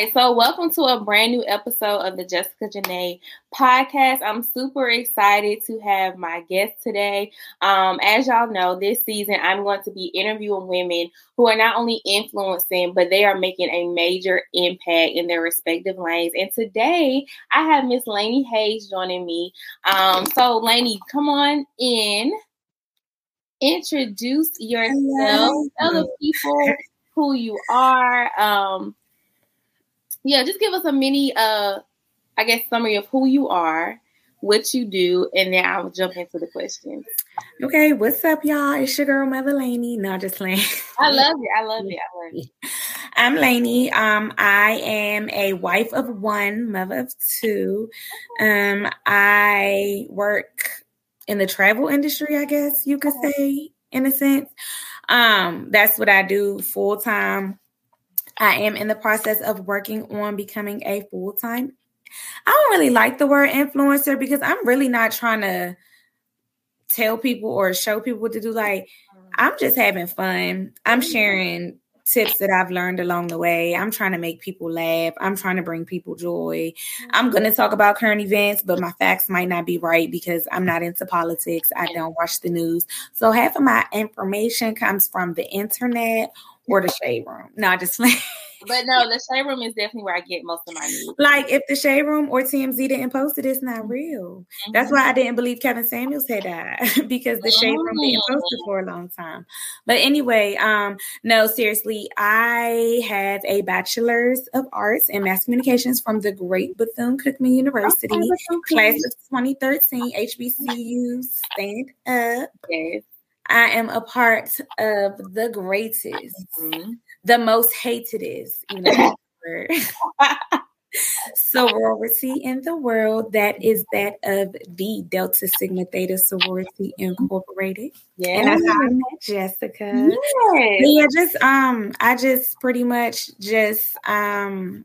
right. So, welcome to a brand new episode of the Jessica Janae podcast. I'm super excited to have my guest today. Um, as y'all know, this season I'm going to be interviewing women who are not only influencing, but they are making a major impact in their respective lanes. And today I have Miss Lainey Hayes joining me. Um, so, Lainey, come on in. Introduce yourself. Tell the people who you are. Um, yeah, just give us a mini, uh, I guess, summary of who you are, what you do, and then I'll jump into the questions. Okay, what's up, y'all? It's your girl, Mother Laney. No, just Laney. I love it. I love it. I love it. I'm Laney. Um, I am a wife of one, mother of two. Um, I work in the travel industry, I guess you could say, in a sense. Um, that's what I do full time. I am in the process of working on becoming a full time. I don't really like the word influencer because I'm really not trying to tell people or show people what to do. Like, I'm just having fun. I'm mm-hmm. sharing tips that I've learned along the way. I'm trying to make people laugh. I'm trying to bring people joy. I'm mm-hmm. going to talk about current events, but my facts might not be right because I'm not into politics. I don't watch the news. So half of my information comes from the internet or the shade room. No, I just But no, the shade room is definitely where I get most of my news. like if the shade room or TMZ didn't post it, it's not real. That's why I didn't believe Kevin Samuels had died because the shade room didn't post it for a long time. But anyway, um, no, seriously, I have a bachelor's of arts in mass communications from the Great Bethune Cookman University, class of 2013, HBCU. Stand up. Yes. I am a part of the greatest, Mhm. the most hatedest, you know, sorority in the world that is that of the Delta Sigma Theta Sorority Incorporated. Yeah. And Yes. that's how I met Jessica. Yes. Yeah, just um, I just pretty much just um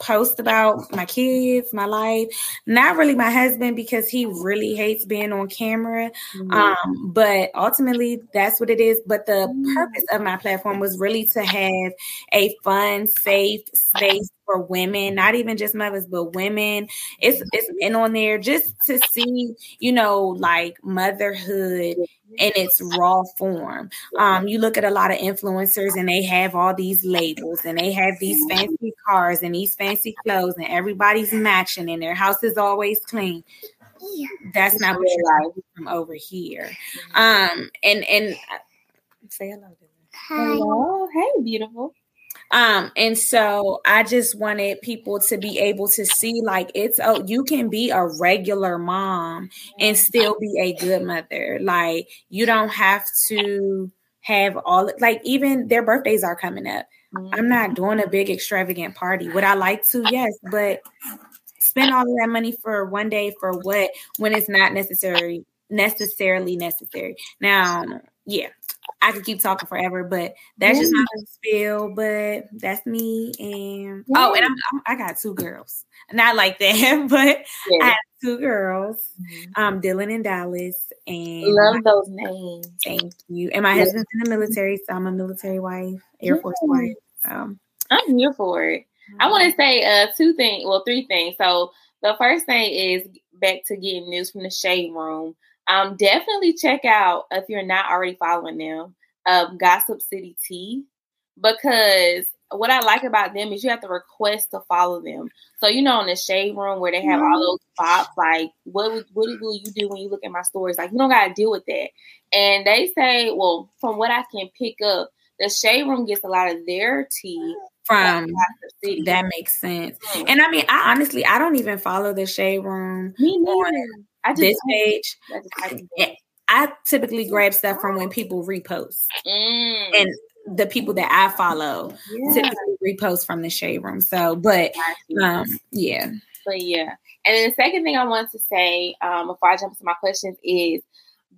post about my kids, my life. Not really my husband because he really hates being on camera. Mhm. Um, but ultimately that's what it is. But the Mm. purpose of my platform was really to have a fun, safe space for women, not even just mothers, but women. It's it's been on there just to see, you know, like motherhood in its raw form. Um, you look at a lot of influencers and they have all these labels and they have these fancy cars and these fancy clothes and everybody's matching and their house is always clean. That's not what you're from over here. Um, and and uh, say hello. Dylan. Hello. Hey, beautiful. Um, and so I just wanted people to be able to see like it's oh, you can be a regular mom and still be a good mother. Like you don't have to have all like even their birthdays are coming up. I'm not doing a big extravagant party. Would I like to? Yes, but spend all of that money for one day for what when it's not necessary necessarily necessary. Now, yeah, I could keep talking forever, but that's just my little spiel. But that's me. And oh, and I'm, I'm, I got two girls. Not like that, but I have two girls. Um, Dylan and Dallas, and Love those names. thank you. And my Yeah. husband's in the military, so I'm a military wife, Air Force wife. Um, I'm here for it. I want to say uh two things, well, three things. So the first thing is back to getting news from the shade room. Um, definitely check out if you're not already following them. of Gossip City Tea because what I like about them is you have to request to follow them. So you know, in the shade room where they have mm-hmm. all those pops, like what would, what will you do when you look at my stories? Like you don't got to deal with that. And they say, well, from what I can pick up, the shade room gets a lot of their tea from that makes sense. Mm-hmm. And I mean, I honestly, I don't even follow the shade room. Me neither. I just, this page. I, just, I typically grab stuff from when people repost. Mm. And the people that I follow yeah. typically repost from the shade room. So, but um, yeah. But yeah. And then the second thing I want to say um, before I jump into my questions is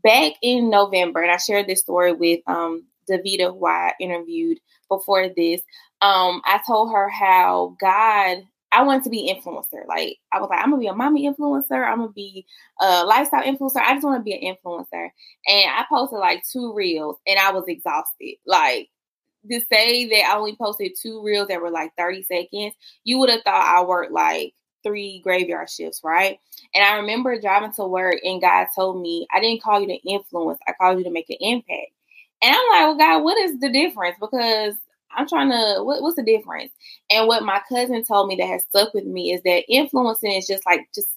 back in November, and I shared this story with um, Davita, who I interviewed before this. Um, I told her how God I wanted to be influencer. Like I was like, I'm gonna be a mommy influencer. I'm gonna be a lifestyle influencer. I just want to be an influencer. And I posted like two reels, and I was exhausted. Like to say that I only posted two reels that were like 30 seconds, you would have thought I worked like three graveyard shifts, right? And I remember driving to work, and God told me, I didn't call you to influence. I called you to make an impact. And I'm like, well, God, what is the difference? Because I'm trying to what, what's the difference? And what my cousin told me that has stuck with me is that influencing is just like just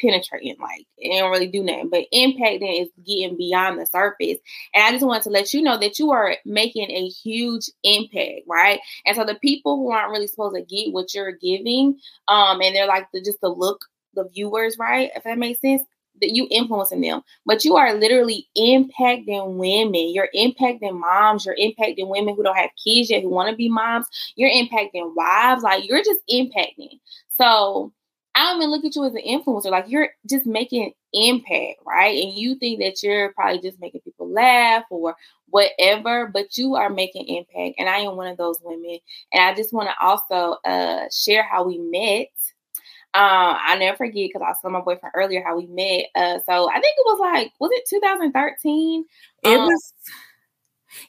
penetrating, like it don't really do nothing. But impacting is getting beyond the surface. And I just want to let you know that you are making a huge impact, right? And so the people who aren't really supposed to get what you're giving, um, and they're like the just the look the viewers, right? If that makes sense that you influencing them, but you are literally impacting women. You're impacting moms. You're impacting women who don't have kids yet, who want to be moms. You're impacting wives. Like you're just impacting. So I don't even look at you as an influencer. Like you're just making impact, right? And you think that you're probably just making people laugh or whatever, but you are making impact. And I am one of those women. And I just want to also uh, share how we met um, I never forget because I saw my boyfriend earlier how we met. Uh, so I think it was like, was it 2013? It um, was.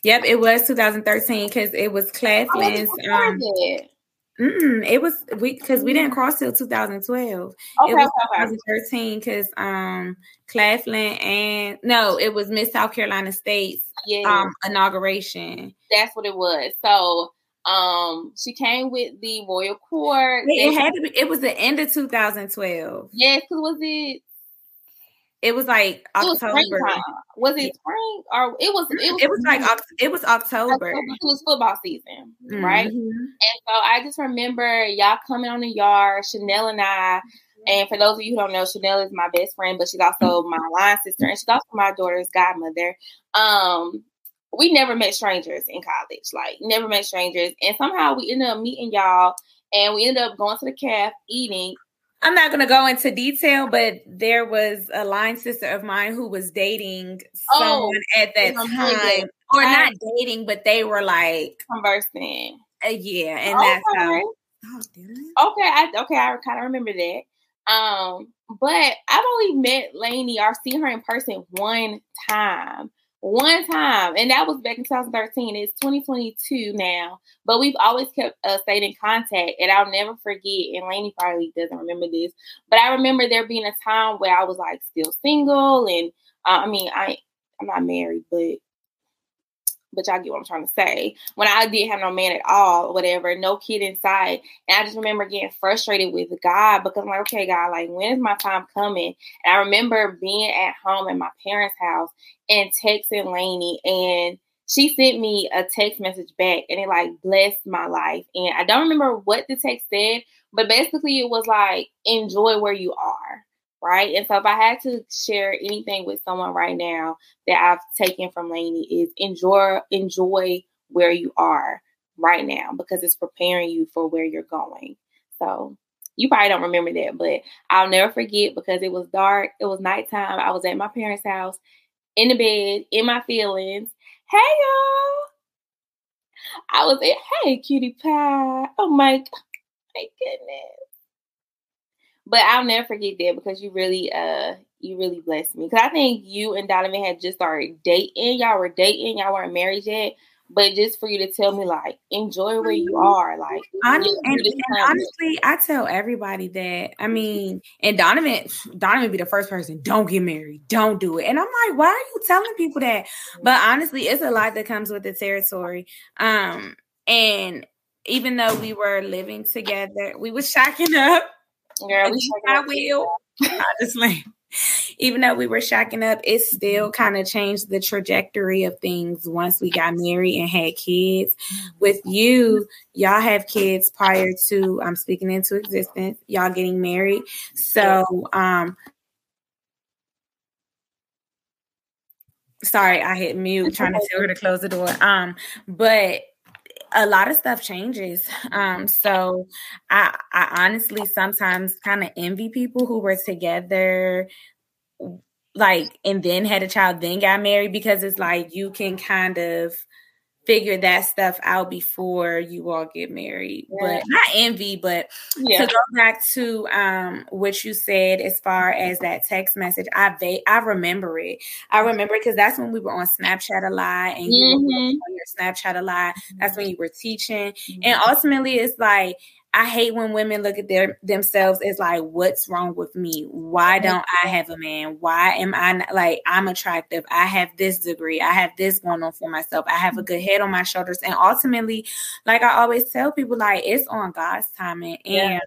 Yep, it was 2013 because it was Claflin's. Um, Mm-mm, it was we because we didn't cross till 2012. Okay, it was 2013 because um Claflin and no, it was Miss South Carolina State's yeah. um inauguration. That's what it was. So um, she came with the royal court. It, had to be. It was the end of 2012. Yes, was it? It was like October. Was, was it spring or it was? It was, it was like it was October. It was football season, mm-hmm. right? And so I just remember y'all coming on the yard, Chanel and I. And for those of you who don't know, Chanel is my best friend, but she's also my line sister, and she's also my daughter's godmother. Um, we never met strangers in college, like never met strangers. And somehow we ended up meeting y'all and we ended up going to the calf eating. I'm not gonna go into detail, but there was a line sister of mine who was dating oh, someone oh, at that time. Or not dating, but they were like conversing. Uh, yeah, and okay. that's how Oh, okay, I okay, I kind of remember that. Um, but I've only met Lainey or seen her in person one time one time, and that was back in 2013. It's 2022 now, but we've always kept uh, stayed in contact, and I'll never forget. And Lainey probably doesn't remember this, but I remember there being a time where I was like still single, and uh, I mean, I I'm not married, but but y'all get what I'm trying to say. When I didn't have no man at all, whatever, no kid inside. And I just remember getting frustrated with God because I'm like, okay, God, like, when is my time coming? And I remember being at home at my parents' house and texting Lainey, and she sent me a text message back, and it like blessed my life. And I don't remember what the text said, but basically it was like, enjoy where you are right? And so if I had to share anything with someone right now that I've taken from Lainey is enjoy enjoy where you are right now because it's preparing you for where you're going. So you probably don't remember that, but I'll never forget because it was dark, it was nighttime. I was at my parents' house in the bed, in my feelings. Hey y'all. I was at hey cutie pie. Oh my, my goodness. But I'll never forget that because you really uh you really blessed me. Cause I think you and Donovan had just started dating. Y'all were dating, y'all weren't married yet. but just for you to tell me like enjoy where you are like and, and honestly i tell everybody that i mean and donovan donovan be the first person don't get married. Don't do it. And i'm like why are you telling people that? But honestly it's a lot that comes with the territory. Um and even though we were living together we was shacking up Girl, we I will honestly even though we were shacking up, it still kind of changed the trajectory of things once we got married and had kids. With you, y'all have kids prior to I'm um, speaking into existence, y'all getting married. So um sorry, I hit mute trying to tell her to close the door. Um, but a lot of stuff changes. Um, so I, I honestly sometimes kind of envy people who were together like and then had a child, then got married because it's like you can kind of figure that stuff out before you all get married. Yeah. But not envy, but yeah. to go back to um, what you said as far as that text message, I va- I remember it. I remember because that's when we were on Snapchat a lot, and you mm-hmm. were on your Snapchat a lot. That's when you were teaching, mm-hmm. and ultimately, it's like I hate when women look at their themselves as like, what's wrong with me? Why don't I have a man? Why am I not, like I'm attractive? I have this degree. I have this going on for myself. I have a good head on my shoulders. And ultimately, like I always tell people, like it's on God's timing. And yeah.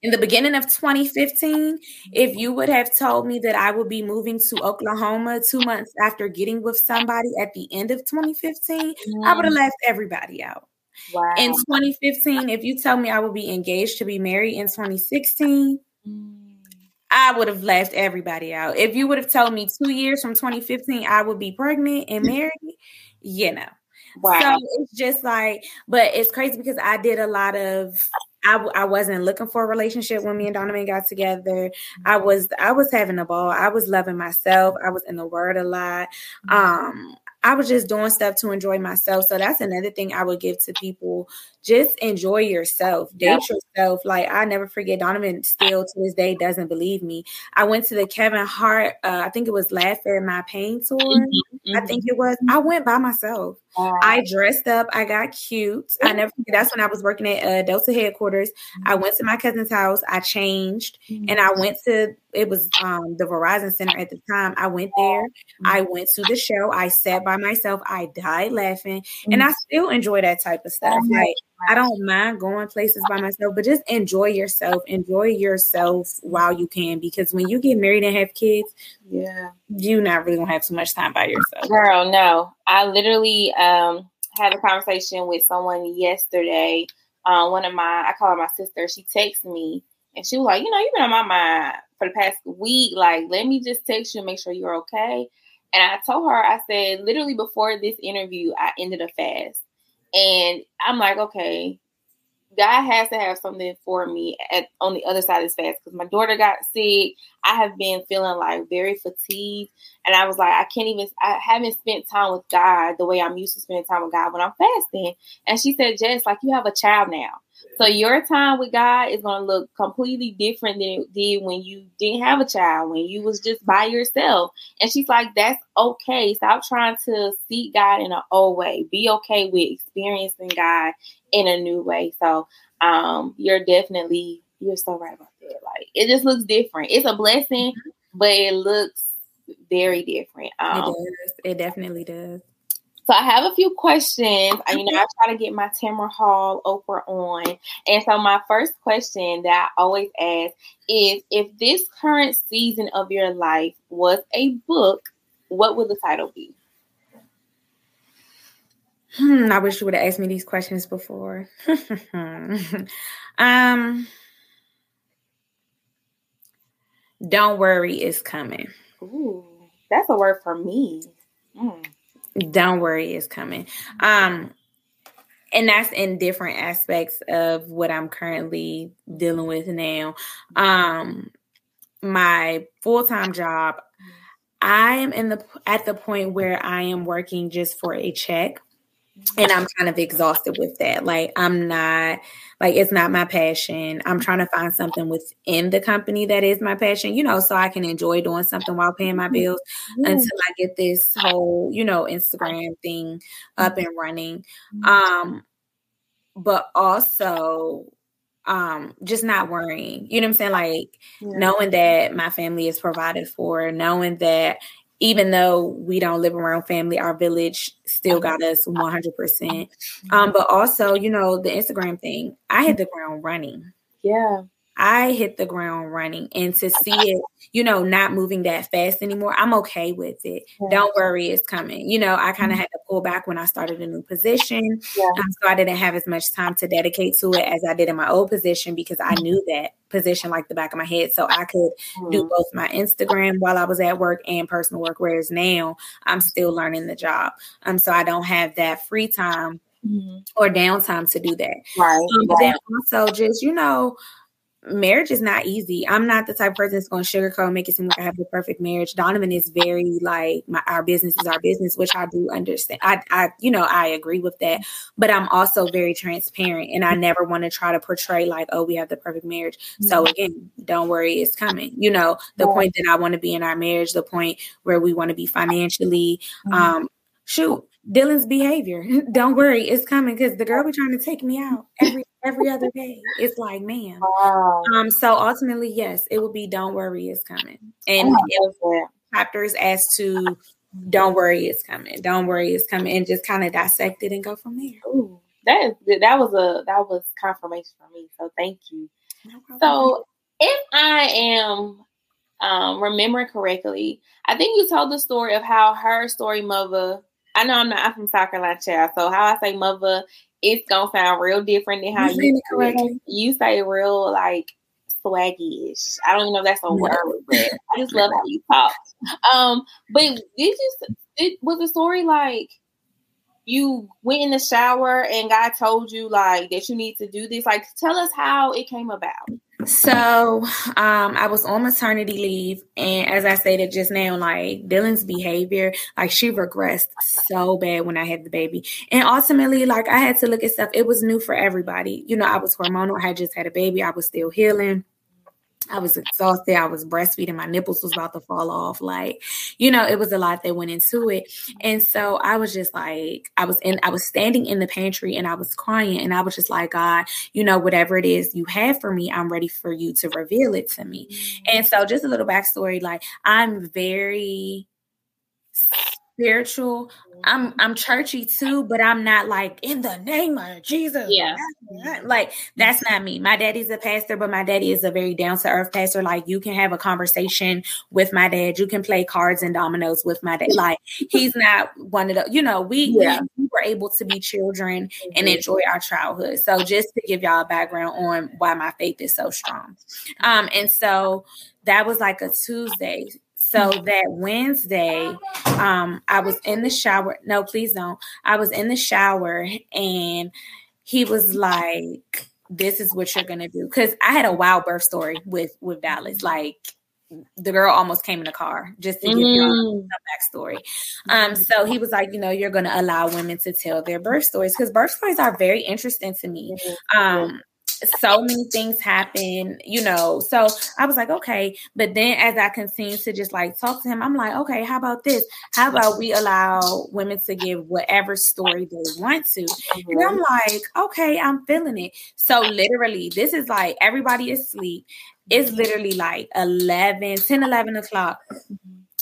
in the beginning of 2015, if you would have told me that I would be moving to Oklahoma two months after getting with somebody at the end of 2015, mm. I would have left everybody out. Wow. In 2015, if you tell me I would be engaged to be married in 2016, mm. I would have left everybody out. If you would have told me two years from 2015 I would be pregnant and married, you know. Wow. So it's just like, but it's crazy because I did a lot of I, I wasn't looking for a relationship when me and Donovan got together. I was I was having a ball. I was loving myself. I was in the word a lot. Mm. Um, I was just doing stuff to enjoy myself. So that's another thing I would give to people. Just enjoy yourself, date yourself. Like I never forget, Donovan still to this day doesn't believe me. I went to the Kevin Hart, uh, I think it was Laugh at My Pain tour. Mm-hmm. I think it was. I went by myself. I dressed up. I got cute. I never. That's when I was working at uh, Delta headquarters. I went to my cousin's house. I changed, and I went to. It was um, the Verizon Center at the time. I went there. I went to the show. I sat by myself. I died laughing, and I still enjoy that type of stuff. Like I don't mind going places by myself, but just enjoy yourself. Enjoy yourself while you can, because when you get married and have kids, yeah, you're not really gonna have too much time by yourself. Girl, no. I literally um had a conversation with someone yesterday. Um, one of my I call her my sister. She texted me and she was like, you know, you've been on my mind for the past week. Like, let me just text you and make sure you're okay. And I told her, I said, literally before this interview, I ended a fast. And I'm like, okay, God has to have something for me at on the other side of this fast because my daughter got sick. I have been feeling like very fatigued, and I was like, I can't even. I haven't spent time with God the way I'm used to spending time with God when I'm fasting. And she said, Jess, like you have a child now. So your time with God is going to look completely different than it did when you didn't have a child, when you was just by yourself. And she's like, that's okay. Stop trying to seek God in an old way. Be okay with experiencing God in a new way. So um, you're definitely you're so right about that. Like it just looks different. It's a blessing, mm-hmm. but it looks very different. Um, it does. It definitely does. So I have a few questions. You know, I try to get my Tamron Hall Oprah on. And so my first question that I always ask is if this current season of your life was a book, what would the title be? Hmm, I wish you would have asked me these questions before. um don't worry, it's coming. Ooh, that's a word for me. Mm don't worry it's coming. Um and that's in different aspects of what i'm currently dealing with now. Um my full-time job i am in the at the point where i am working just for a check and I'm kind of exhausted with that. Like I'm not like it's not my passion. I'm trying to find something within the company that is my passion, you know, so I can enjoy doing something while paying my bills yeah. until I get this whole, you know, Instagram thing up and running. Um but also um just not worrying you know what i'm saying like yeah. knowing that my family is provided for knowing that even though we don't live around family, our village still got us 100%. Um, but also, you know, the Instagram thing, I hit the ground running. Yeah. I hit the ground running and to see it, you know, not moving that fast anymore, I'm okay with it. Yeah. Don't worry, it's coming. You know, I kind of mm-hmm. had to pull back when I started a new position. Yeah. Um, so I didn't have as much time to dedicate to it as I did in my old position because I knew that position like the back of my head. So I could mm-hmm. do both my Instagram while I was at work and personal work. Whereas now I'm still learning the job. Um, so I don't have that free time mm-hmm. or downtime to do that. Right. Um, but then also just, you know, marriage is not easy. I'm not the type of person that's going to sugarcoat, and make it seem like I have the perfect marriage. Donovan is very like my our business is our business, which I do understand. I, I, you know, I agree with that, but I'm also very transparent, and I never want to try to portray like, oh, we have the perfect marriage. So mm-hmm. again, don't worry, it's coming. You know, the yeah. point that I want to be in our marriage, the point where we want to be financially. Mm-hmm. Um, shoot, Dylan's behavior. don't worry, it's coming because the girl be trying to take me out every every other day. It's like, man. Wow. Um, so ultimately, yes, it will be don't worry, it's coming. And oh, chapters as to don't worry, it's coming. Don't worry, it's coming, and just kind of dissect it and go from there. Ooh, that is that was a that was confirmation for me. So thank you. No so if I am um, remembering correctly, I think you told the story of how her story mother. I know I'm not I'm from South Carolina, child. So how I say mother it's gonna sound real different than how you, you, you say real like swaggy-ish. I don't even know if that's a word, but I just love how you talk. Um, but this is it was a story like you went in the shower and God told you like that you need to do this. Like tell us how it came about. So um, I was on maternity leave, and as I stated just now, like Dylan's behavior, like she regressed so bad when I had the baby, and ultimately, like I had to look at stuff. It was new for everybody. You know, I was hormonal. I had just had a baby. I was still healing. I was exhausted. I was breastfeeding. My nipples was about to fall off. Like, you know, it was a lot that went into it. And so I was just like, I was in, I was standing in the pantry and I was crying. And I was just like, God, you know, whatever it is you have for me, I'm ready for you to reveal it to me. Mm-hmm. And so just a little backstory, like I'm very spiritual. I'm I'm churchy too, but I'm not like in the name of Jesus. Yeah. Like that's not me. My daddy's a pastor, but my daddy is a very down to earth pastor. Like you can have a conversation with my dad. You can play cards and dominoes with my dad. Like he's not one of the, you know, we, yeah. we were able to be children and mm-hmm. enjoy our childhood. So just to give y'all a background on why my faith is so strong. Um, and so that was like a Tuesday. So that Wednesday, um, I was in the shower. No, please don't. I was in the shower and he was like, This is what you're gonna do. Cause I had a wild birth story with with Dallas. Like the girl almost came in the car just to give mm. you a backstory. Um, so he was like, you know, you're gonna allow women to tell their birth stories because birth stories are very interesting to me. Um, so many things happen, you know. So I was like, okay. But then as I continued to just like talk to him, I'm like, okay, how about this? How about we allow women to give whatever story they want to? Mm-hmm. And I'm like, okay, I'm feeling it. So literally, this is like everybody is asleep. It's literally like 11, 10, 11 o'clock.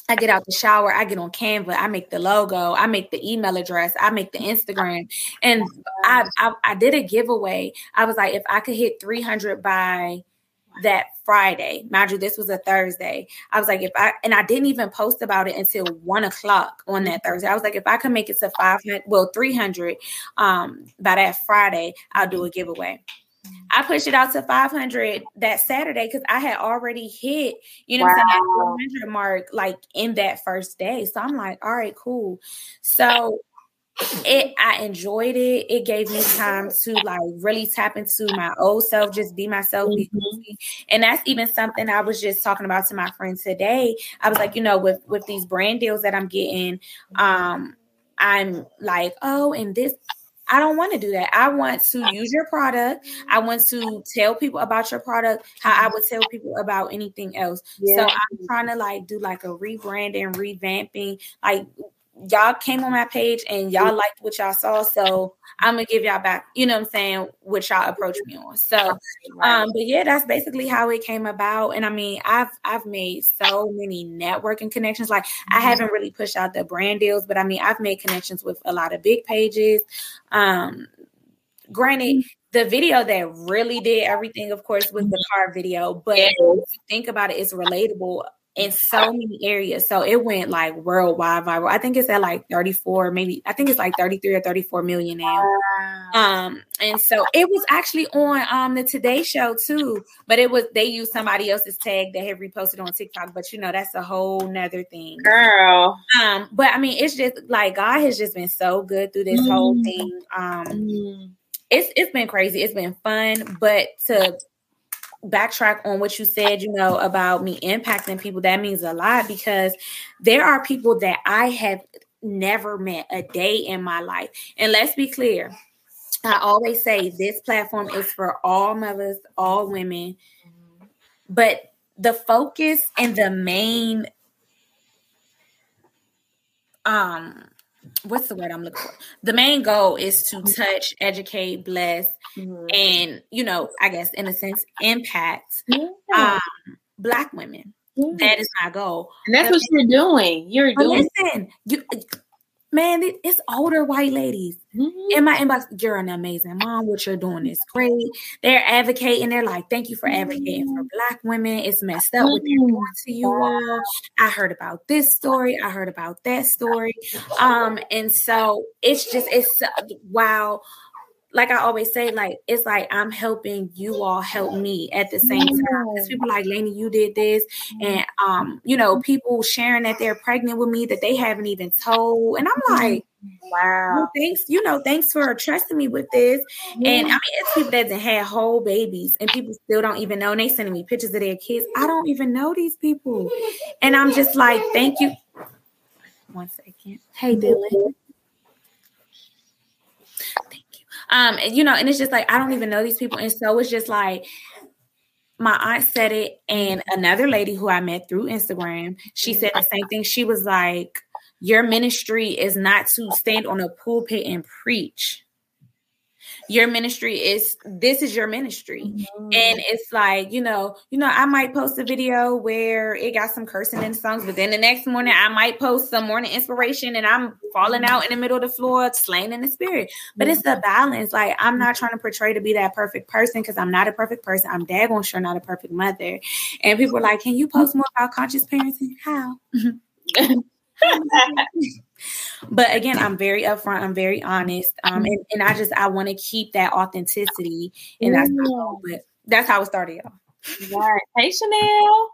I get out the shower, I get on Canva, I make the logo, I make the email address, I make the Instagram. And I, I, I did a giveaway. I was like, if I could hit 300 by that Friday, mind you, this was a Thursday. I was like, if I, and I didn't even post about it until one o'clock on that Thursday. I was like, if I can make it to 500, well, 300 um, by that Friday, I'll do a giveaway. I pushed it out to 500 that Saturday because I had already hit, you know, wow. that 400 mark like in that first day. So I'm like, all right, cool. So it I enjoyed it. It gave me time to like really tap into my old self, just be myself. Mm-hmm. And that's even something I was just talking about to my friend today. I was like, you know, with with these brand deals that I'm getting, um, I'm like, oh, and this I don't want to do that. I want to use your product. I want to tell people about your product how I would tell people about anything else. Yeah. So I'm trying to like do like a rebranding, revamping. Like y'all came on my page and y'all liked what y'all saw. So I'm gonna give y'all back, you know what I'm saying, what y'all approached me on. So um, but yeah, that's basically how it came about. And I mean, I've I've made so many networking connections. Like I mm-hmm. haven't really pushed out the brand deals, but I mean I've made connections with a lot of big pages. Um granted mm-hmm. the video that really did everything, of course, was the car video. But think about it, it's relatable in so many areas. So it went like worldwide viral. I think it's at like 34, maybe I think it's like 33 or 34 million now. Um, and so it was actually on um the Today Show too, but it was they used somebody else's tag that had reposted on TikTok. But you know, that's a whole nother thing. Girl. Um, but I mean, it's just like God has just been so good through this mm. whole thing. Um mm. it's it's been crazy, it's been fun, but to backtrack on what you said, you know, about me impacting people, that means a lot because there are people that I have never met a day in my life. And let's be clear, I always say this platform is for all mothers, all women, but the focus and the main um what's the word I'm looking for? The main goal is to touch, educate, bless, mm-hmm. and you know, I guess in a sense, impact yeah. um, black women. Yeah. That is my goal. And that's but, what you're doing. You're doing. Listen, you man, it's older white ladies mm-hmm. in my inbox. You're an amazing mom. What you're doing is great. They're advocating. They're like, thank you for advocating mm-hmm. for Black women. It's messed up what they're doing to you all. I heard about this story. I heard about that story. Um, and so it's just it's wow like I always say, like it's like I'm helping you all help me at the same time. Because people like Lainey, you did this, and um, you know, people sharing that they're pregnant with me that they haven't even told, and I'm mm-hmm. like, wow, well, thanks, you know, thanks for trusting me with this. And I mean, it's people that had whole babies, and people still don't even know. And they sending me pictures of their kids. I don't even know these people, and I'm just like, thank you. One second. Hey, Dylan. Um, and, you know, and it's just like I don't even know these people, and so it's just like my aunt said it, and another lady who I met through Instagram, she said the same thing. She was like, "Your ministry is not to stand on a pulpit and preach." Your ministry is this is your ministry. Mm-hmm. and it's like you know you know i might post a video where it got some cursing in the songs but then the next morning i might post some morning inspiration and i'm falling out in the middle of the floor slain in the spirit. But it's the balance. Like i'm not trying to portray to be that perfect person because i'm not a perfect person. I'm daggone sure not a perfect mother. And people are like can you post more about conscious parenting? How but again i'm very upfront i'm very honest um and, and i just i want to keep that authenticity and that's how, but that's how it started y'all right hey chanel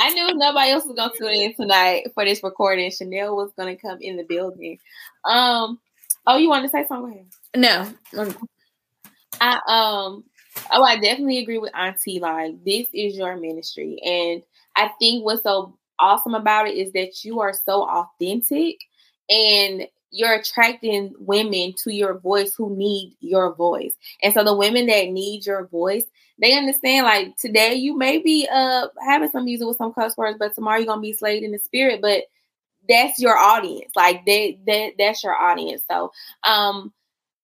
I knew nobody else was gonna tune in tonight for this recording. Chanel was gonna come in the building. Um, oh, you want to say something? No. I um oh I definitely agree with Auntie. Like this is your ministry. And I think what's so awesome about it is that you are so authentic and you're attracting women to your voice who need your voice. And so the women that need your voice, they understand like today you may be uh having some music with some cuss words, but tomorrow you're gonna be slayed in the spirit. But that's your audience. Like that that that's your audience. So um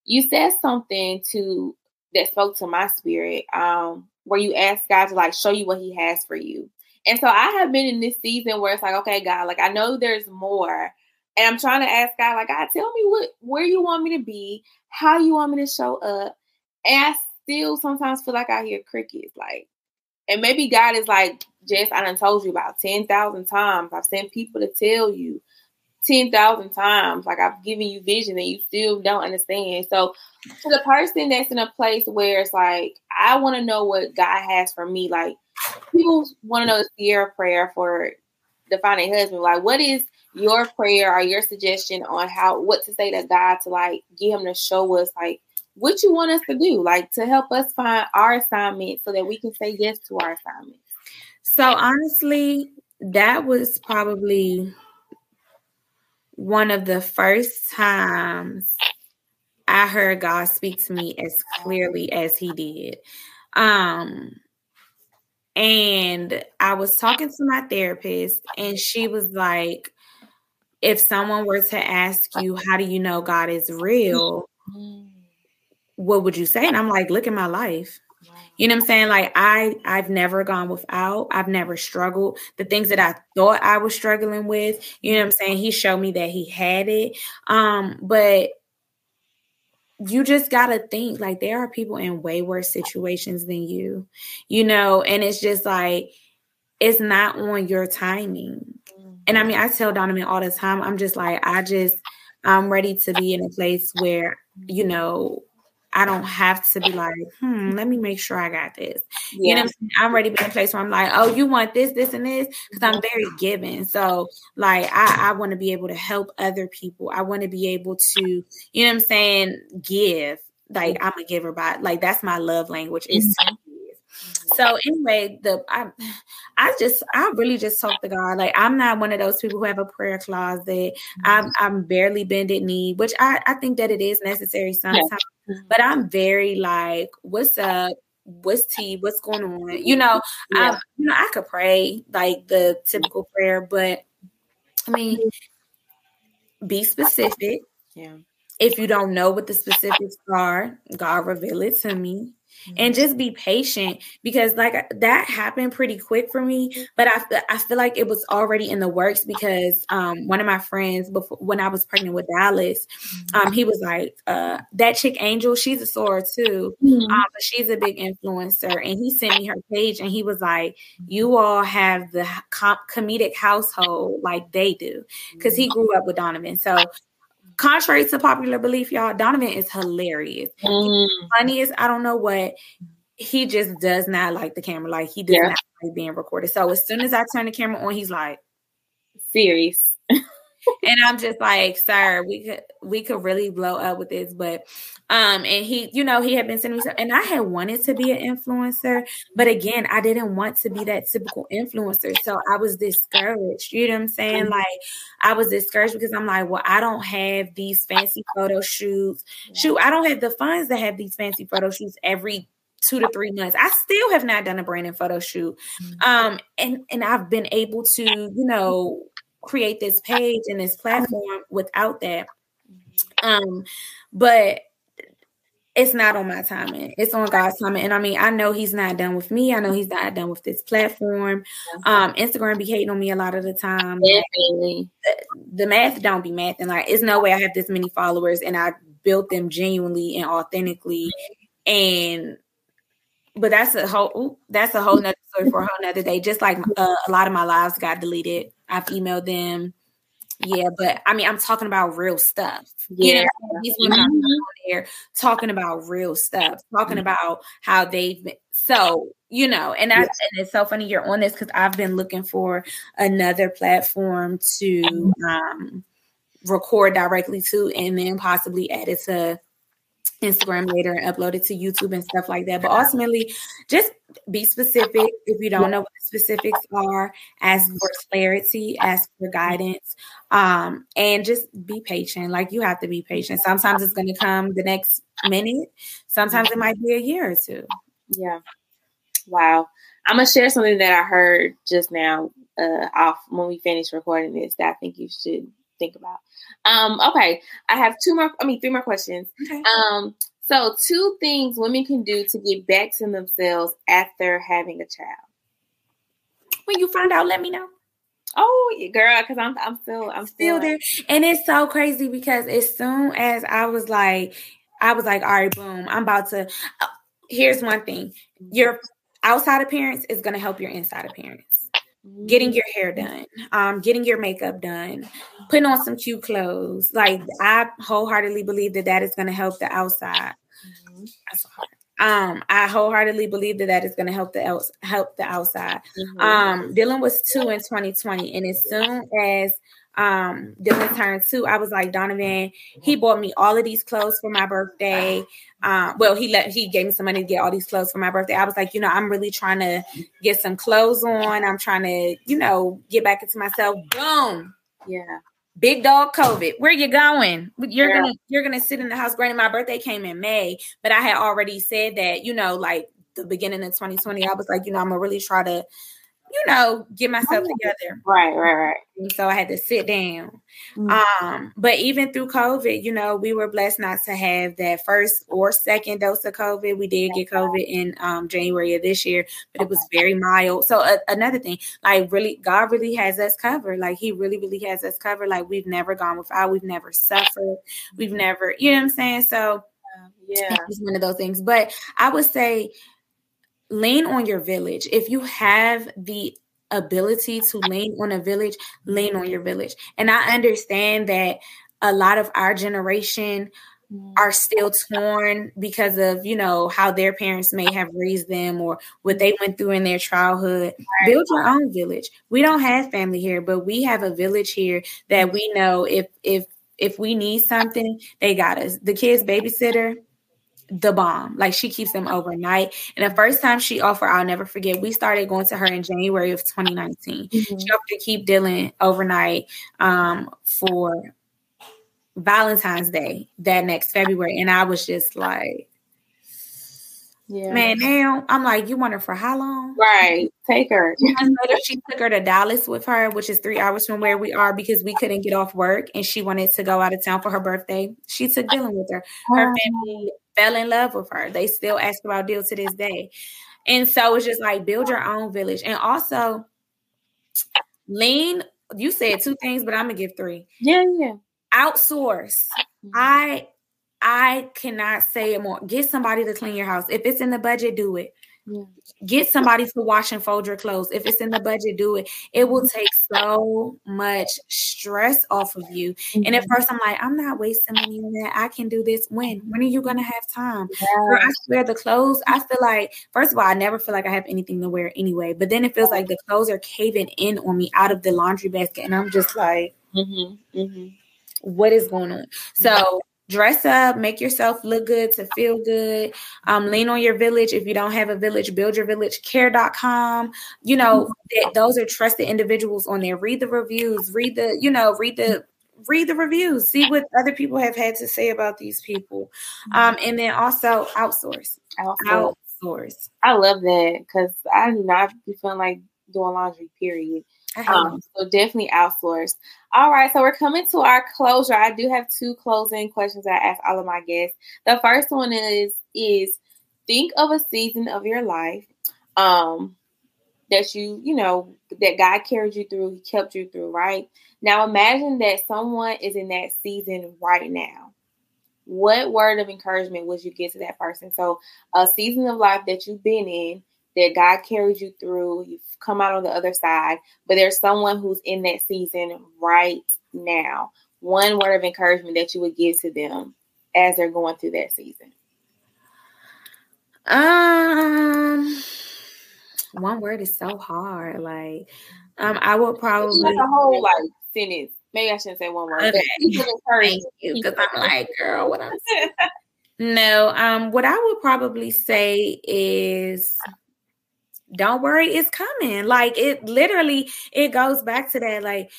you said something to that spoke to my spirit, um, where you asked God to like show you what he has for you. And so I have been in this season where it's like, okay, God, like I know there's more. And I'm trying to ask God, like, God, tell me what where you want me to be, how you want me to show up. And I still sometimes feel like I hear crickets. Like, and maybe God is like, Jess, I done told you about 10,000 times. I've sent people to tell you 10,000 times. Like, I've given you vision and you still don't understand. So, to the person that's in a place where it's like, I want to know what God has for me, like, people want to know the Sierra prayer for the finding husband. Like, what is your prayer or your suggestion on how what to say to God to like get him to show us like what you want us to do, like to help us find our assignment so that we can say yes to our assignment. So honestly, that was probably one of the first times I heard God speak to me as clearly as he did. Um and I was talking to my therapist and she was like if someone were to ask you how do you know God is real, what would you say? And I'm like, look at my life. You know what I'm saying? Like I I've never gone without. I've never struggled. The things that I thought I was struggling with, you know what I'm saying? He showed me that he had it. Um but you just got to think like there are people in way worse situations than you. You know, and it's just like it's not on your timing. And I mean, I tell Donovan all the time, I'm just like I just I'm ready to be in a place where, you know, I don't have to be like, hmm, let me make sure I got this. Yeah. You know I'm saying? I'm ready to be in a place where I'm like, oh, you want this, this, and this? Because I'm very giving. So like I, I want to be able to help other people. I want to be able to, you know what I'm saying, give. Like I'm a giver by like that's my love language is mm-hmm. So anyway, the I I just I really just talk to God. Like I'm not one of those people who have a prayer closet. Mm-hmm. I'm I'm barely bended knee, which I I think that it is necessary sometimes. Yeah. But I'm very like, what's up? What's tea? What's going on? You know, yeah. I you know I could pray like the typical prayer, but I mean, mm-hmm. be specific. Yeah. If you don't know what the specifics are, God reveal it to me and just be patient because like that happened pretty quick for me but i, I feel like it was already in the works because um, one of my friends before when i was pregnant with dallas um, he was like uh, that chick angel she's a soror too mm-hmm. um, but she's a big influencer. And he sent me her page and he was like you all have the com- comedic household like they do because he grew up with donovan. So contrary to popular belief, y'all, Donovan is hilarious. Mm. Funniest, I don't know what. He just does not like the camera. Like he does yeah. not like being recorded. So as soon as I turn the camera on, he's like, serious and I'm just like, sir, we could we could really blow up with this, but um, and he, you know, he had been sending me stuff, and I had wanted to be an influencer, but again, I didn't want to be that typical influencer, so I was discouraged. You know what I'm saying? Mm-hmm. Like, I was discouraged because I'm like, well, I don't have these fancy photo shoots. Shoot, I don't have the funds to have these fancy photo shoots every two to three months. I still have not done a brand branding photo shoot. Mm-hmm. Um, and and I've been able to, you know, create this page and this platform without that. Um, but it's not on my timing. It's on God's timing. And I mean, I know He's not done with me. I know He's not done with this platform. Um, Instagram be hating on me a lot of the time. Definitely. The, the math don't be math. And like, it's no way I have this many followers and I built them genuinely and authentically. And but that's a whole ooh, that's a whole nother story for a whole nother day. Just like uh, a lot of my lives got deleted I've emailed them. Yeah, but I mean, I'm talking about real stuff. Yeah, you know, these women mm-hmm. are there talking about real stuff, talking mm-hmm. about how they've been. So you know, and I, and it's so funny you're on this because I've been looking for another platform to mm-hmm. um, record directly to, and then possibly add it to Instagram later and upload it to YouTube and stuff like that. But ultimately, just be specific. If you don't know what the specifics are, ask for clarity, ask for guidance, um, and just be patient. Like you have to be patient. Sometimes it's going to come the next minute. Sometimes it might be a year or two. Yeah. Wow. I'm gonna share something that I heard just now uh, off when we finish recording this that I think you should think about. Um, okay, I have two more. I mean, three more questions. Okay. Um, so two things women can do to get back to themselves after having a child. When you find out, let me know. Oh, girl, because I'm I'm still I'm still, still there, and it's so crazy because as soon as I was like, I was like, all right, boom, I'm about to. Uh, here's one thing: your outside appearance is going to help your inside appearance getting your hair done, um, getting your makeup done, putting on some cute clothes. Like I wholeheartedly believe that that is going to help the outside. Mm-hmm. Um, I wholeheartedly believe that that is going to help the else help the outside. Mm-hmm. Um, Dylan was two in 2020, and as soon as um Dylan turned two, I was like, Donovan, he bought me all of these clothes for my birthday. Um, well, he let he gave me some money to get all these clothes for my birthday. I was like, you know, I'm really trying to get some clothes on. I'm trying to, you know, get back into myself. Boom. Yeah. big dog COVID. Where you going? You're yeah. gonna you're gonna sit in the house. Granted, my birthday came in May, but I had already said that, you know, like the beginning of 2020, I was like, you know, I'm gonna really try to you know, get myself together. Right, right, right. And so I had to sit down. Mm-hmm. Um, but even through COVID, you know, we were blessed not to have that first or second dose of COVID. We did get COVID in um, January of this year, but it was very mild. So uh, another thing, like really, God really has us covered. Like He really, really has us covered. Like we've never gone without. We've never suffered. We've never, you know what I'm saying? So yeah, it's one of those things. But I would say lean on your village. If you have the ability to lean on a village, lean on your village. And I understand that a lot of our generation are still torn because of you know how their parents may have raised them or what they went through in their childhood build your own village we don't have family here but we have a village here that we know if if if we need something they got us the kids babysitter the bomb. Like she keeps them overnight. And the first time she offered, I'll never forget, we started going to her in January of 2019. Mm-hmm. She offered to keep Dylan overnight um, for Valentine's Day that next February. And I was just like, yeah. Man, now I'm like, you want her for how long? Right. Take her. she took her to Dallas with her, which is three hours from where we are because we couldn't get off work and she wanted to go out of town for her birthday. She took Dylan with her. Her family fell in love with her. They still ask about Dill to this day. And so it's just like build your own village. And also lean, you said two things, but I'm gonna give three. Yeah, yeah. Outsource. Mm-hmm. I I cannot say it more. Get somebody to clean your house. If it's in the budget, do it. Yeah. Get somebody to wash and fold your clothes. If it's in the budget, do it. It will take so much stress off of you. Mm-hmm. And at first, I'm like, I'm not wasting money on that. I can do this. When? When are you gonna have time? Yeah. Girl, I swear, the clothes. I feel like, first of all, I never feel like I have anything to wear anyway. But then it feels like the clothes are caving in on me out of the laundry basket, and I'm just like, mm-hmm. Mm-hmm. What is going on? So dress up, make yourself look good to feel good. Um, lean on your village. If you don't have a village, build your village care.com. You know, that those are trusted individuals on there. Read the reviews, read the, you know, read the read the reviews, see what other people have had to say about these people. Um, and then also outsource. Outsource. outsource. I love that because I do not be feeling like doing laundry, period. Um, so definitely outsource. All right, so we're coming to our closure. I do have two closing questions I ask all of my guests. The first one is is think of a season of your life um that you, you know, that God carried you through, He kept you through, right? Now imagine that someone is in that season right now. What word of encouragement would you give to that person? So a season of life that you've been in that God carried you through, you've come out on the other side, but there's someone who's in that season right now. One word of encouragement that you would give to them as they're going through that season. Um, one word is so hard. Like, um, I would probably like a whole like sentence. Maybe I shouldn't say one word. Okay. Thank you, because I'm like, girl, what I'm saying. no, um, what I would probably say is don't worry, it's coming. Like it literally, it goes back to that. Like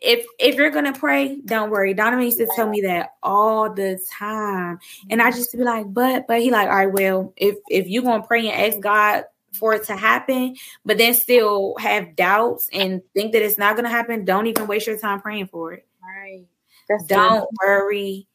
if if you're gonna pray, don't worry. Donovan used to tell me that all the time, and I just be like, but but he like, all right, well, if if you're gonna pray and ask God for it to happen, but then still have doubts and think that it's not gonna happen, don't even waste your time praying for it. Right. That's don't good. worry,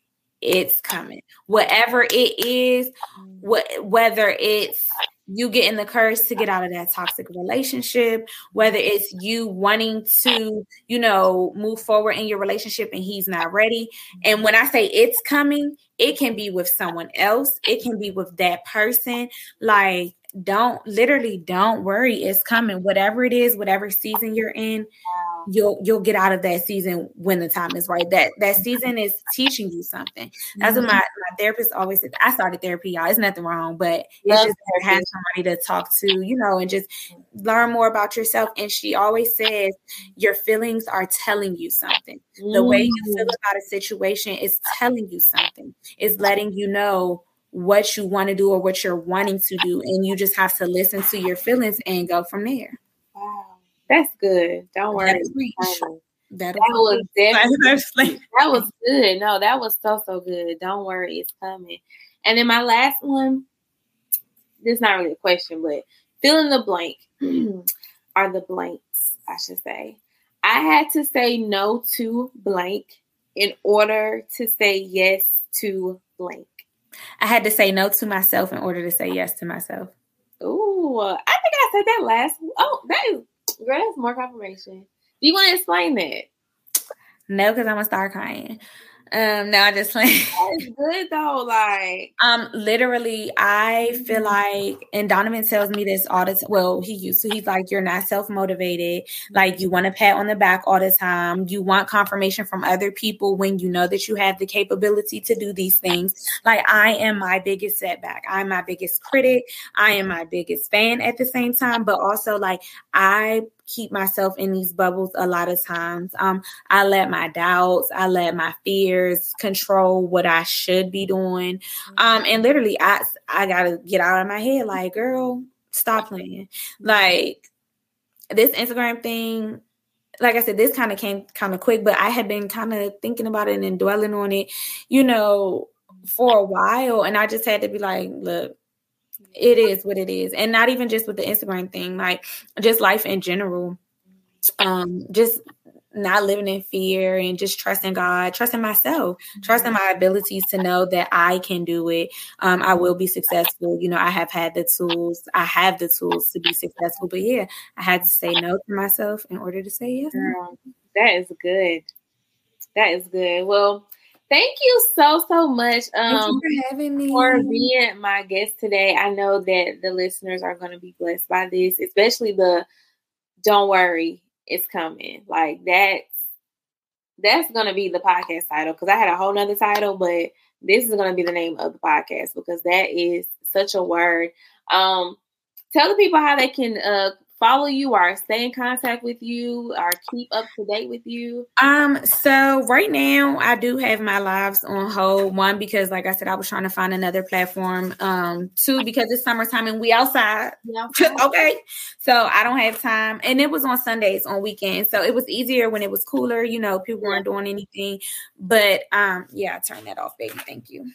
it's coming. Whatever it is, mm. what whether it's you getting the courage to get out of that toxic relationship, whether it's you wanting to, you know, move forward in your relationship and he's not ready. And when I say it's coming, it can be with someone else, it can be with that person. Like, don't literally don't worry, it's coming. Whatever it is, whatever season you're in, you'll you'll get out of that season when the time is right. That that season is teaching you something. That's what my, my therapist always said. I started therapy, y'all. It's nothing wrong, but it's just have somebody to talk to, you know, and just learn more about yourself. And she always says your feelings are telling you something. The way you feel mm. about a situation is telling you something. It's letting you know what you want to do or what you're wanting to do. And you just have to listen to your feelings and go from there. Wow. That's good. Don't worry. that was definitely that was good. No, that was so so good. Don't worry, it's coming. And then my last one, this is not really a question, but fill in the blank are the blanks, I should say. I had to say no to blank in order to say yes to blank. I had to say no to myself in order to say yes to myself. Ooh, I think I said that last. Oh, that is girl. That's more confirmation. Do you want to explain that? No, because I'm gonna start crying. Um, no, I just like it's good though. Like, um, literally, I feel like, and Donovan tells me this all the time. Well, he used to. He's like, you're not self motivated. Like, you want to pat on the back all the time. You want confirmation from other people when you know that you have the capability to do these things. Like, I am my biggest setback. I'm my biggest critic. I am my biggest fan at the same time. But also, like, I keep myself in these bubbles a lot of times. Um, I let my doubts, I let my fears control what I should be doing. Um, and literally, I I gotta get out of my head. Like, girl, stop playing. Like this Instagram thing. Like I said, this kind of came kind of quick, but I had been kind of thinking about it and dwelling on it, you know, for a while. And I just had to be like, look, it is what it is. And not even just with the instagram thing like just life in general. Um just not living in fear and just trusting god trusting myself trusting my abilities to know that i can do it. Um i will be successful. You know i have had the tools i have the tools to be successful. But yeah i had to say no to myself in order to say yes that is good. That is good. Well Thank you so so much um, for having me for being my guest today. I know that the listeners are going to be blessed by this, especially the "Don't worry, it's coming." Like that. That's going to be the podcast title because I had a whole nother title, but this is going to be the name of the podcast because that is such a word. Um, tell the people how they can uh, follow you or stay in contact with you or keep up to date with you? Um, so right now I do have my lives on hold. One, because like I said, I was trying to find another platform. Um, two, because it's summertime and we outside. Yeah. okay. So I don't have time. And it was on Sundays on weekends. So it was easier when it was cooler, you know, people weren't doing anything. But um, yeah, turn that off, baby. Thank you.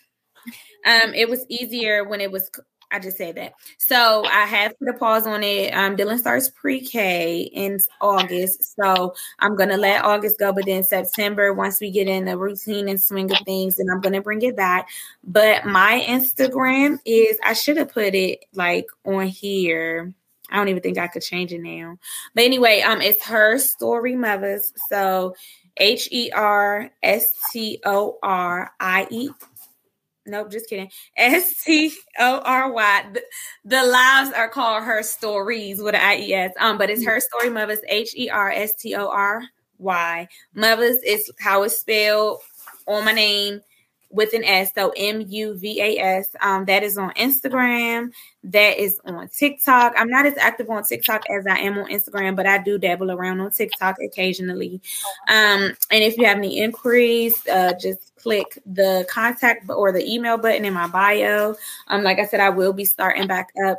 Um, it was easier when it was I just said that. So I have put a pause on it. Um, Dylan starts pre-K in August, so I'm gonna let August go. But then September, once we get in the routine and swing of things, then I'm gonna bring it back. But my Instagram is I should have put it like on here. I don't even think I could change it now. But anyway, um, it's her story mothers. So H E R S T O R I E Nope, just kidding. S T O R Y. The lives are called her stories with an I E S. Um, but it's her story mothers. H E R S T O R Y. Mothers is how it's spelled on my name with an S. So M U V A S. Um, that is on Instagram. That is on TikTok. I'm not as active on TikTok as I am on Instagram, but I do dabble around on TikTok occasionally. Um, and if you have any inquiries, uh, just click the contact or the email button in my bio. Um, like I said, I will be starting back up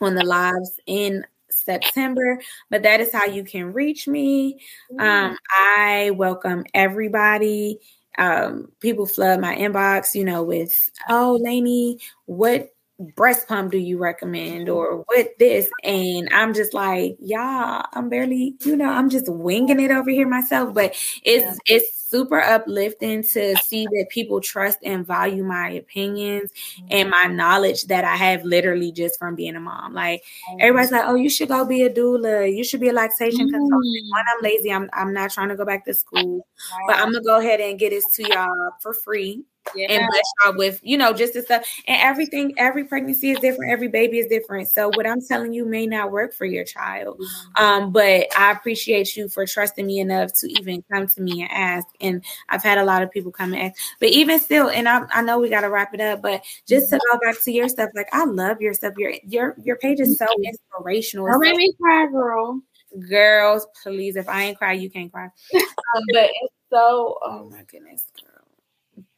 on the lives in September, but that is how you can reach me. Um, I welcome everybody. Um, people flood my inbox, you know, with, oh, Lainey, what breast pump do you recommend or what this and i'm just like y'all i'm barely you know i'm just winging it over here myself but it's yeah. it's super uplifting to see that people trust and value my opinions mm-hmm. and my knowledge that I have literally just from being a mom. Like everybody's like, "Oh, you should go be a doula. You should be a lactation mm-hmm. consultant." When I'm lazy, I'm I'm not trying to go back to school, but I'm gonna go ahead and get this to y'all for free yeah. and bless y'all with, you know, just the stuff. And everything, every pregnancy is different, every baby is different. So what I'm telling you may not work for your child. Mm-hmm. Um, but I appreciate you for trusting me enough to even come to me and ask. And I've had a lot of people come and ask. But even still, and I, I know we gotta wrap it up, but just to go back to your stuff, like I love your stuff. Your your your page is so inspirational. Don't make me cry, girl. Girls, please. If I ain't cry, you can't cry. um, but it's so oh my goodness, girl.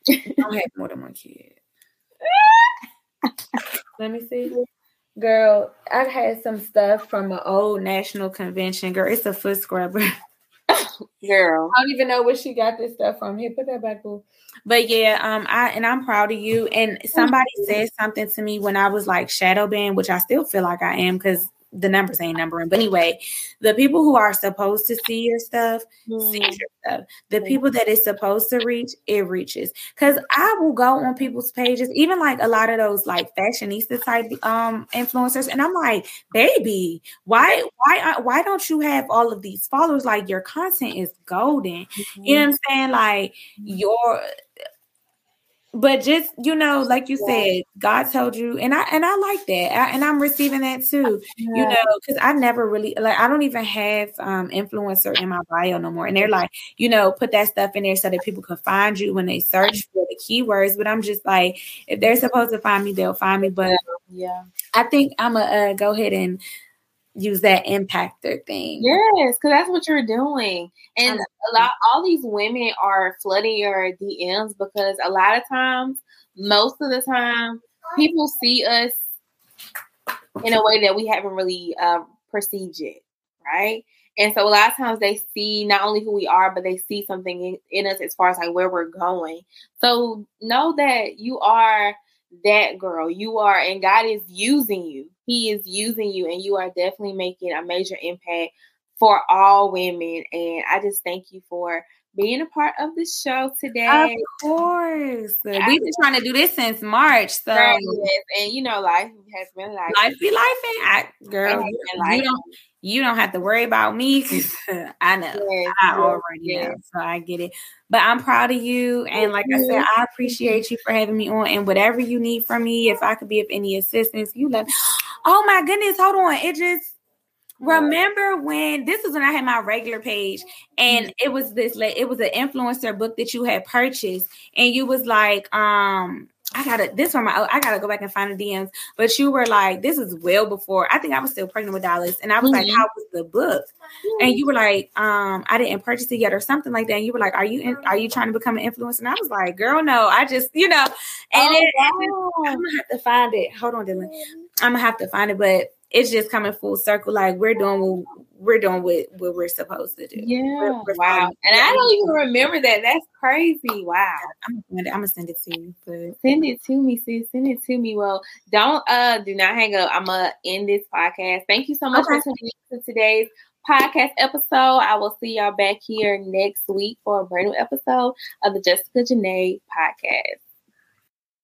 I don't have more than one kid. Let me see. Girl, I've had some stuff from an old national convention. Girl, it's a foot scrubber. Girl. I don't even know where she got this stuff from. Here, put that back. But yeah, um, I and I'm proud of you. And somebody said something to me when I was like shadow banned, which I still feel like I am because the numbers ain't numbering. But anyway, the people who are supposed to see your stuff mm. see your stuff. The people that it's supposed to reach, it reaches. Cause I will go on people's pages, even like a lot of those like fashionista type um influencers, and I'm like, baby, why why why don't you have all of these followers? Like your content is golden. Mm-hmm. You know what I'm saying? Like your but just you know like you said god told you and i and i like that I, and i'm receiving that too yeah. you know because i never really like i don't even have um influencer in my bio no more and they're like you know put that stuff in there so that people can find you when they search for the keywords but i'm just like if they're supposed to find me they'll find me but yeah. I think i'm gonna uh, go ahead and use that impactor thing. Yes, because that's what you're doing. And a lot all these women are flooding your DMs because a lot of times, most of the time, people see us in a way that we haven't really uh, perceived yet, right? And so a lot of times they see not only who we are, but they see something in, in us as far as like where we're going. So know that you are that girl. You are, and God is using you he is using you and you are definitely making a major impact for all women. And I just thank you for being a part of the show today. Of course. We've been trying to do this since March. So right, yes. and you know, life has been life. Life be life and I girl, you, you don't you don't have to worry about me because I know yes, I already yes. know. So I get it. But I'm proud of you. And like I said, I appreciate you for having me on. And whatever you need from me, if I could be of any assistance, you let me. Oh my goodness, hold on. It just remember when this was when I had my regular page and mm-hmm. it was this it was an influencer book that you had purchased and you was like um I gotta this one my I gotta go back and find the DMs. But you were like, this is well before I think I was still pregnant with Dallas. And I was mm-hmm. like, How was the book? Mm-hmm. And you were like, um, I didn't purchase it yet or something like that. And you were like, Are you in, are you trying to become an influencer? And I was like, Girl, no, I just, you know, and oh, it, wow. I'm gonna have to find it. Hold on, Dylan. I'm gonna have to find it, but it's just coming full circle. Like we're doing what we're doing what, what we're supposed to do. Yeah. We're, we're wow. And I don't even remember that. That's crazy. Wow. I'm, I'm gonna send it to you. But send it to me, sis. Send it to me. Well, don't uh do not hang up. I'm gonna end this podcast. Thank you so much okay. for tuning in to today's podcast episode. I will see y'all back here next week for a brand new episode of the Jessica Janae podcast.